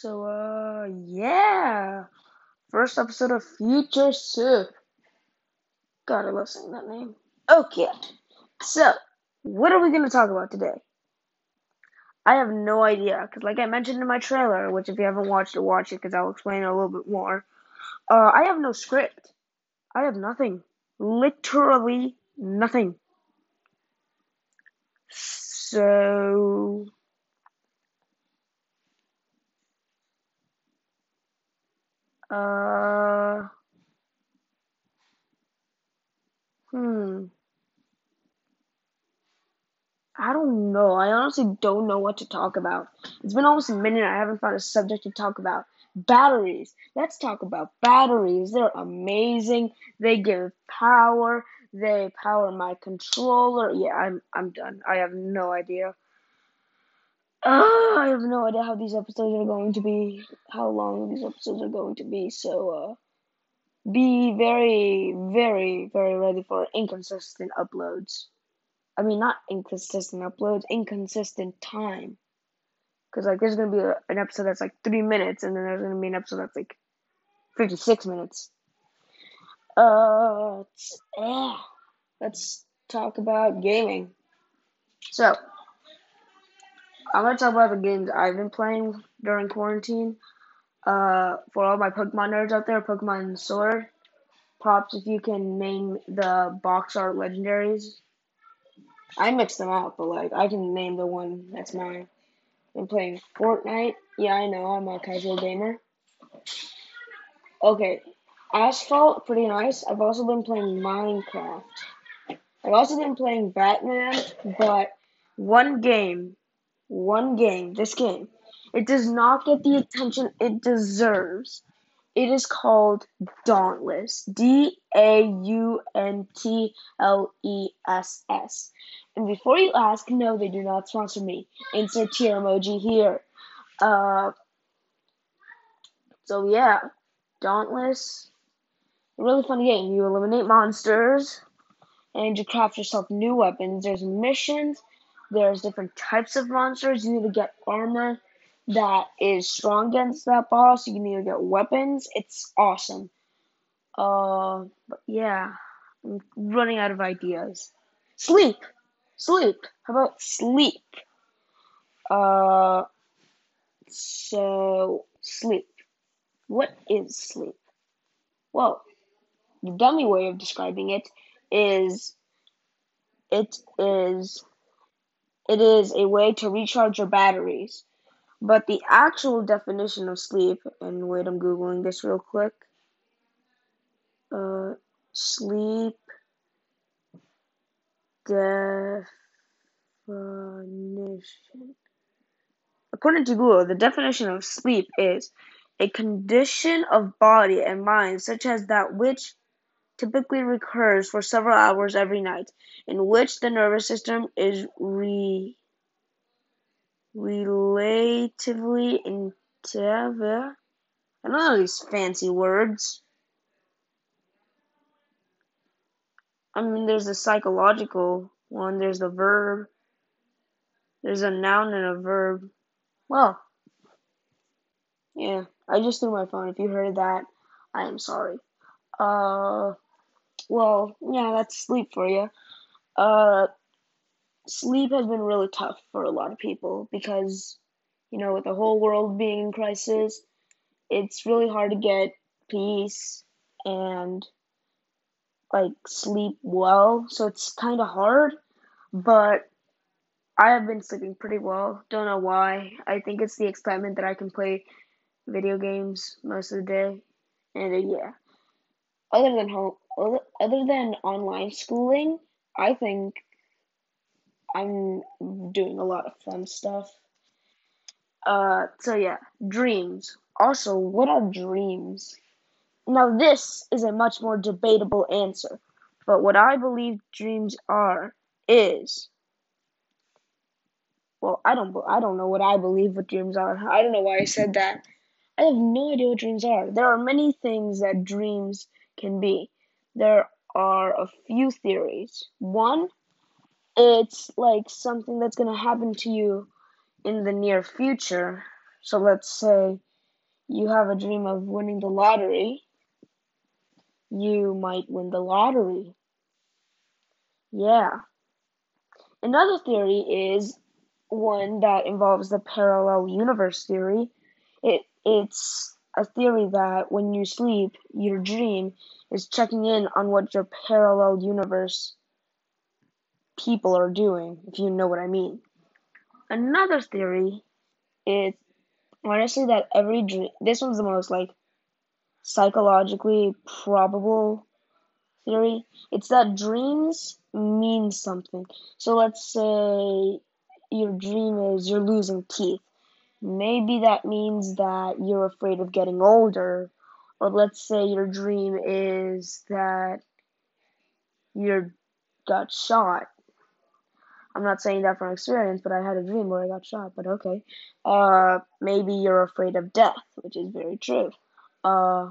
So, uh, yeah. First episode of Future Soup. God, I love saying that name. Okay. So, what are we going to talk about today? I have no idea, because like I mentioned in my trailer, which if you haven't watched it, watch it, because I'll explain it a little bit more. Uh, I have no script. I have nothing. Literally nothing. So, Uh, hmm. I don't know. I honestly don't know what to talk about. It's been almost a minute. I haven't found a subject to talk about. Batteries. Let's talk about batteries. They're amazing. They give power. They power my controller. Yeah, I'm I'm done. I have no idea. Uh, I have no idea how these episodes are going to be, how long these episodes are going to be. So, uh, be very, very, very ready for inconsistent uploads. I mean, not inconsistent uploads, inconsistent time. Because, like, there's going to be a, an episode that's like three minutes, and then there's going to be an episode that's like 56 minutes. Uh, yeah. Let's talk about gaming. So, I'm to talk about the games I've been playing during quarantine. Uh, for all my Pokemon nerds out there, Pokemon Sword. Props if you can name the box art legendaries. I mixed them up, but like I can name the one that's mine. I'm playing Fortnite. Yeah, I know I'm a casual gamer. Okay, Asphalt, pretty nice. I've also been playing Minecraft. I've also been playing Batman, but one game, one game, this game it does not get the attention it deserves. It is called Dauntless. D A U N T L E S S. And before you ask, no, they do not sponsor me. Insert tear emoji here. Uh, so yeah, Dauntless. A really fun game. You eliminate monsters and you craft yourself new weapons. There's missions. There's different types of monsters. You need to get armor that is strong against that boss. You can either get weapons. It's awesome. Uh, yeah, I'm running out of ideas. Sleep, sleep. How about sleep? Uh, so sleep. What is sleep? Well, the dummy way of describing it is it is it is a way to recharge your batteries. But the actual definition of sleep, and wait, I'm googling this real quick. Uh, sleep definition. According to Google, the definition of sleep is a condition of body and mind such as that which typically recurs for several hours every night, in which the nervous system is re relatively intact. I don't know these fancy words. I mean, there's a psychological one, there's the verb, there's a noun and a verb. Well, yeah, I just threw my phone. If you heard that, I am sorry. Uh, well, yeah, that's sleep for you. Uh, sleep has been really tough for a lot of people because, you know, with the whole world being in crisis, it's really hard to get peace and like sleep well. So it's kind of hard, but I have been sleeping pretty well. Don't know why. I think it's the excitement that I can play video games most of the day. And uh, yeah, other than home, other than online schooling, I think I'm doing a lot of fun stuff. Uh, so yeah, dreams. Also, what are dreams? Now, this is a much more debatable answer, but what I believe dreams are is well, I don't I don't know what I believe what dreams are. I don't know why I said that. I have no idea what dreams are. There are many things that dreams can be. There are a few theories. One it's like something that's going to happen to you in the near future. So let's say you have a dream of winning the lottery, you might win the lottery. Yeah. Another theory is one that involves the parallel universe theory. It it's a theory that when you sleep, your dream is checking in on what your parallel universe people are doing, if you know what I mean. Another theory is say that every dream, this one's the most like psychologically probable theory. It's that dreams mean something. So let's say your dream is you're losing teeth. Maybe that means that you're afraid of getting older. Or let's say your dream is that you got shot. I'm not saying that from experience, but I had a dream where I got shot, but okay. Uh, maybe you're afraid of death, which is very true. Uh,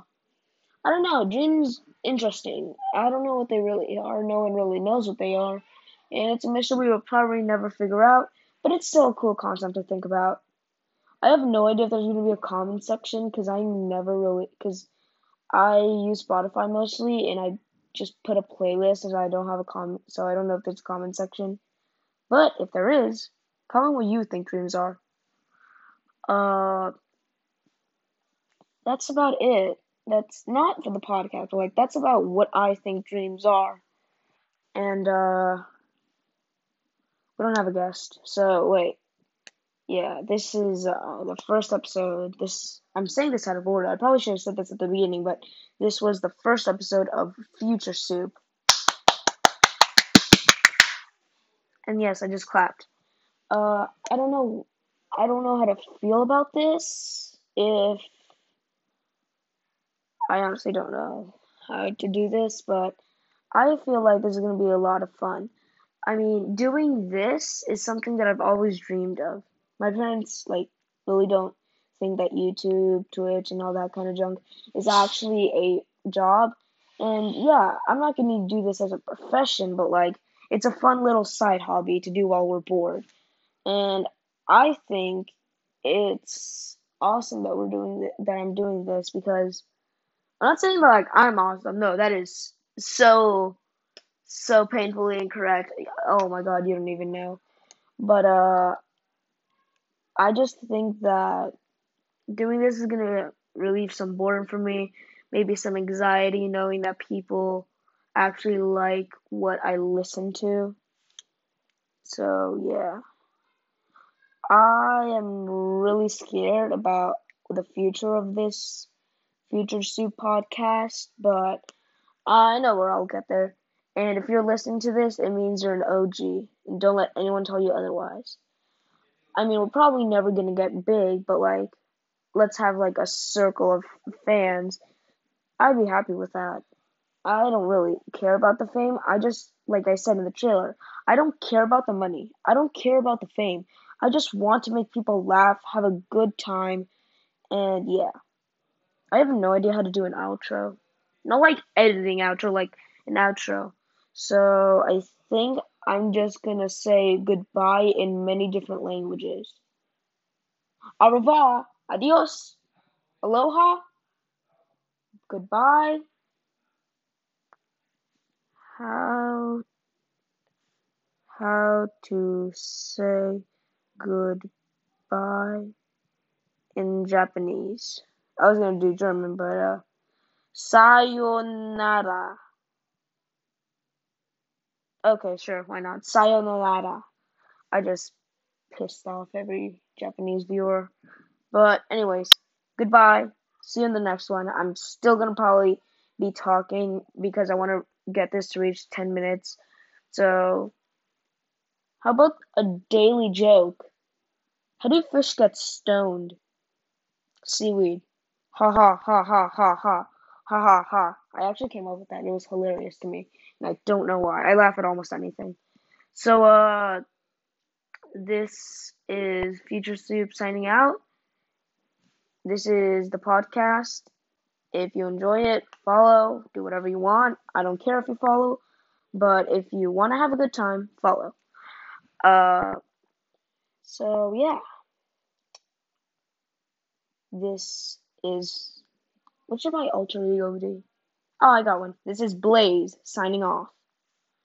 I don't know. Dreams interesting. I don't know what they really are. No one really knows what they are, and it's a mystery we will probably never figure out. But it's still a cool concept to think about. I have no idea if there's going to be a comment section because I never really because I use Spotify mostly and I just put a playlist and I don't have a comment, so I don't know if there's a comment section. But if there is, comment what you think dreams are. Uh, that's about it. That's not for the podcast, but like that's about what I think dreams are. And uh, we don't have a guest, so wait. Yeah, this is uh, the first episode. This I'm saying this out of order. I probably should have said this at the beginning, but this was the first episode of Future Soup. And yes, I just clapped. Uh, I don't know. I don't know how to feel about this. If I honestly don't know how to do this, but I feel like this is gonna be a lot of fun. I mean, doing this is something that I've always dreamed of. My parents like really don't think that YouTube, Twitch, and all that kind of junk is actually a job. And yeah, I'm not gonna do this as a profession, but like it's a fun little side hobby to do while we're bored. And I think it's awesome that we're doing th- that I'm doing this because I'm not saying that like I'm awesome. No, that is so so painfully incorrect. Oh my god, you don't even know. But uh I just think that doing this is gonna relieve some boredom for me, maybe some anxiety knowing that people actually like what I listen to. So yeah. I am really scared about the future of this Future Soup podcast, but I know where I'll get there. And if you're listening to this, it means you're an OG. And don't let anyone tell you otherwise. I mean, we're probably never gonna get big, but like, let's have like a circle of fans. I'd be happy with that. I don't really care about the fame. I just, like I said in the trailer, I don't care about the money. I don't care about the fame. I just want to make people laugh, have a good time, and yeah. I have no idea how to do an outro. Not like editing outro, like an outro. So I think I'm just gonna say goodbye in many different languages. Au revoir, adios, aloha, goodbye. How how to say goodbye in Japanese. I was gonna do German, but uh, sayonara. Okay, sure, why not? Sayonara. I just pissed off every Japanese viewer. But, anyways, goodbye. See you in the next one. I'm still gonna probably be talking because I want to get this to reach 10 minutes. So, how about a daily joke? How do fish get stoned? Seaweed. Ha ha ha ha ha ha. Ha ha ha. I actually came up with that. It was hilarious to me. And I don't know why. I laugh at almost anything. So, uh, this is Future Soup signing out. This is the podcast. If you enjoy it, follow, do whatever you want. I don't care if you follow, but if you want to have a good time, follow. Uh, so yeah. This is what should my alter ego be? Oh, I got one. This is Blaze signing off.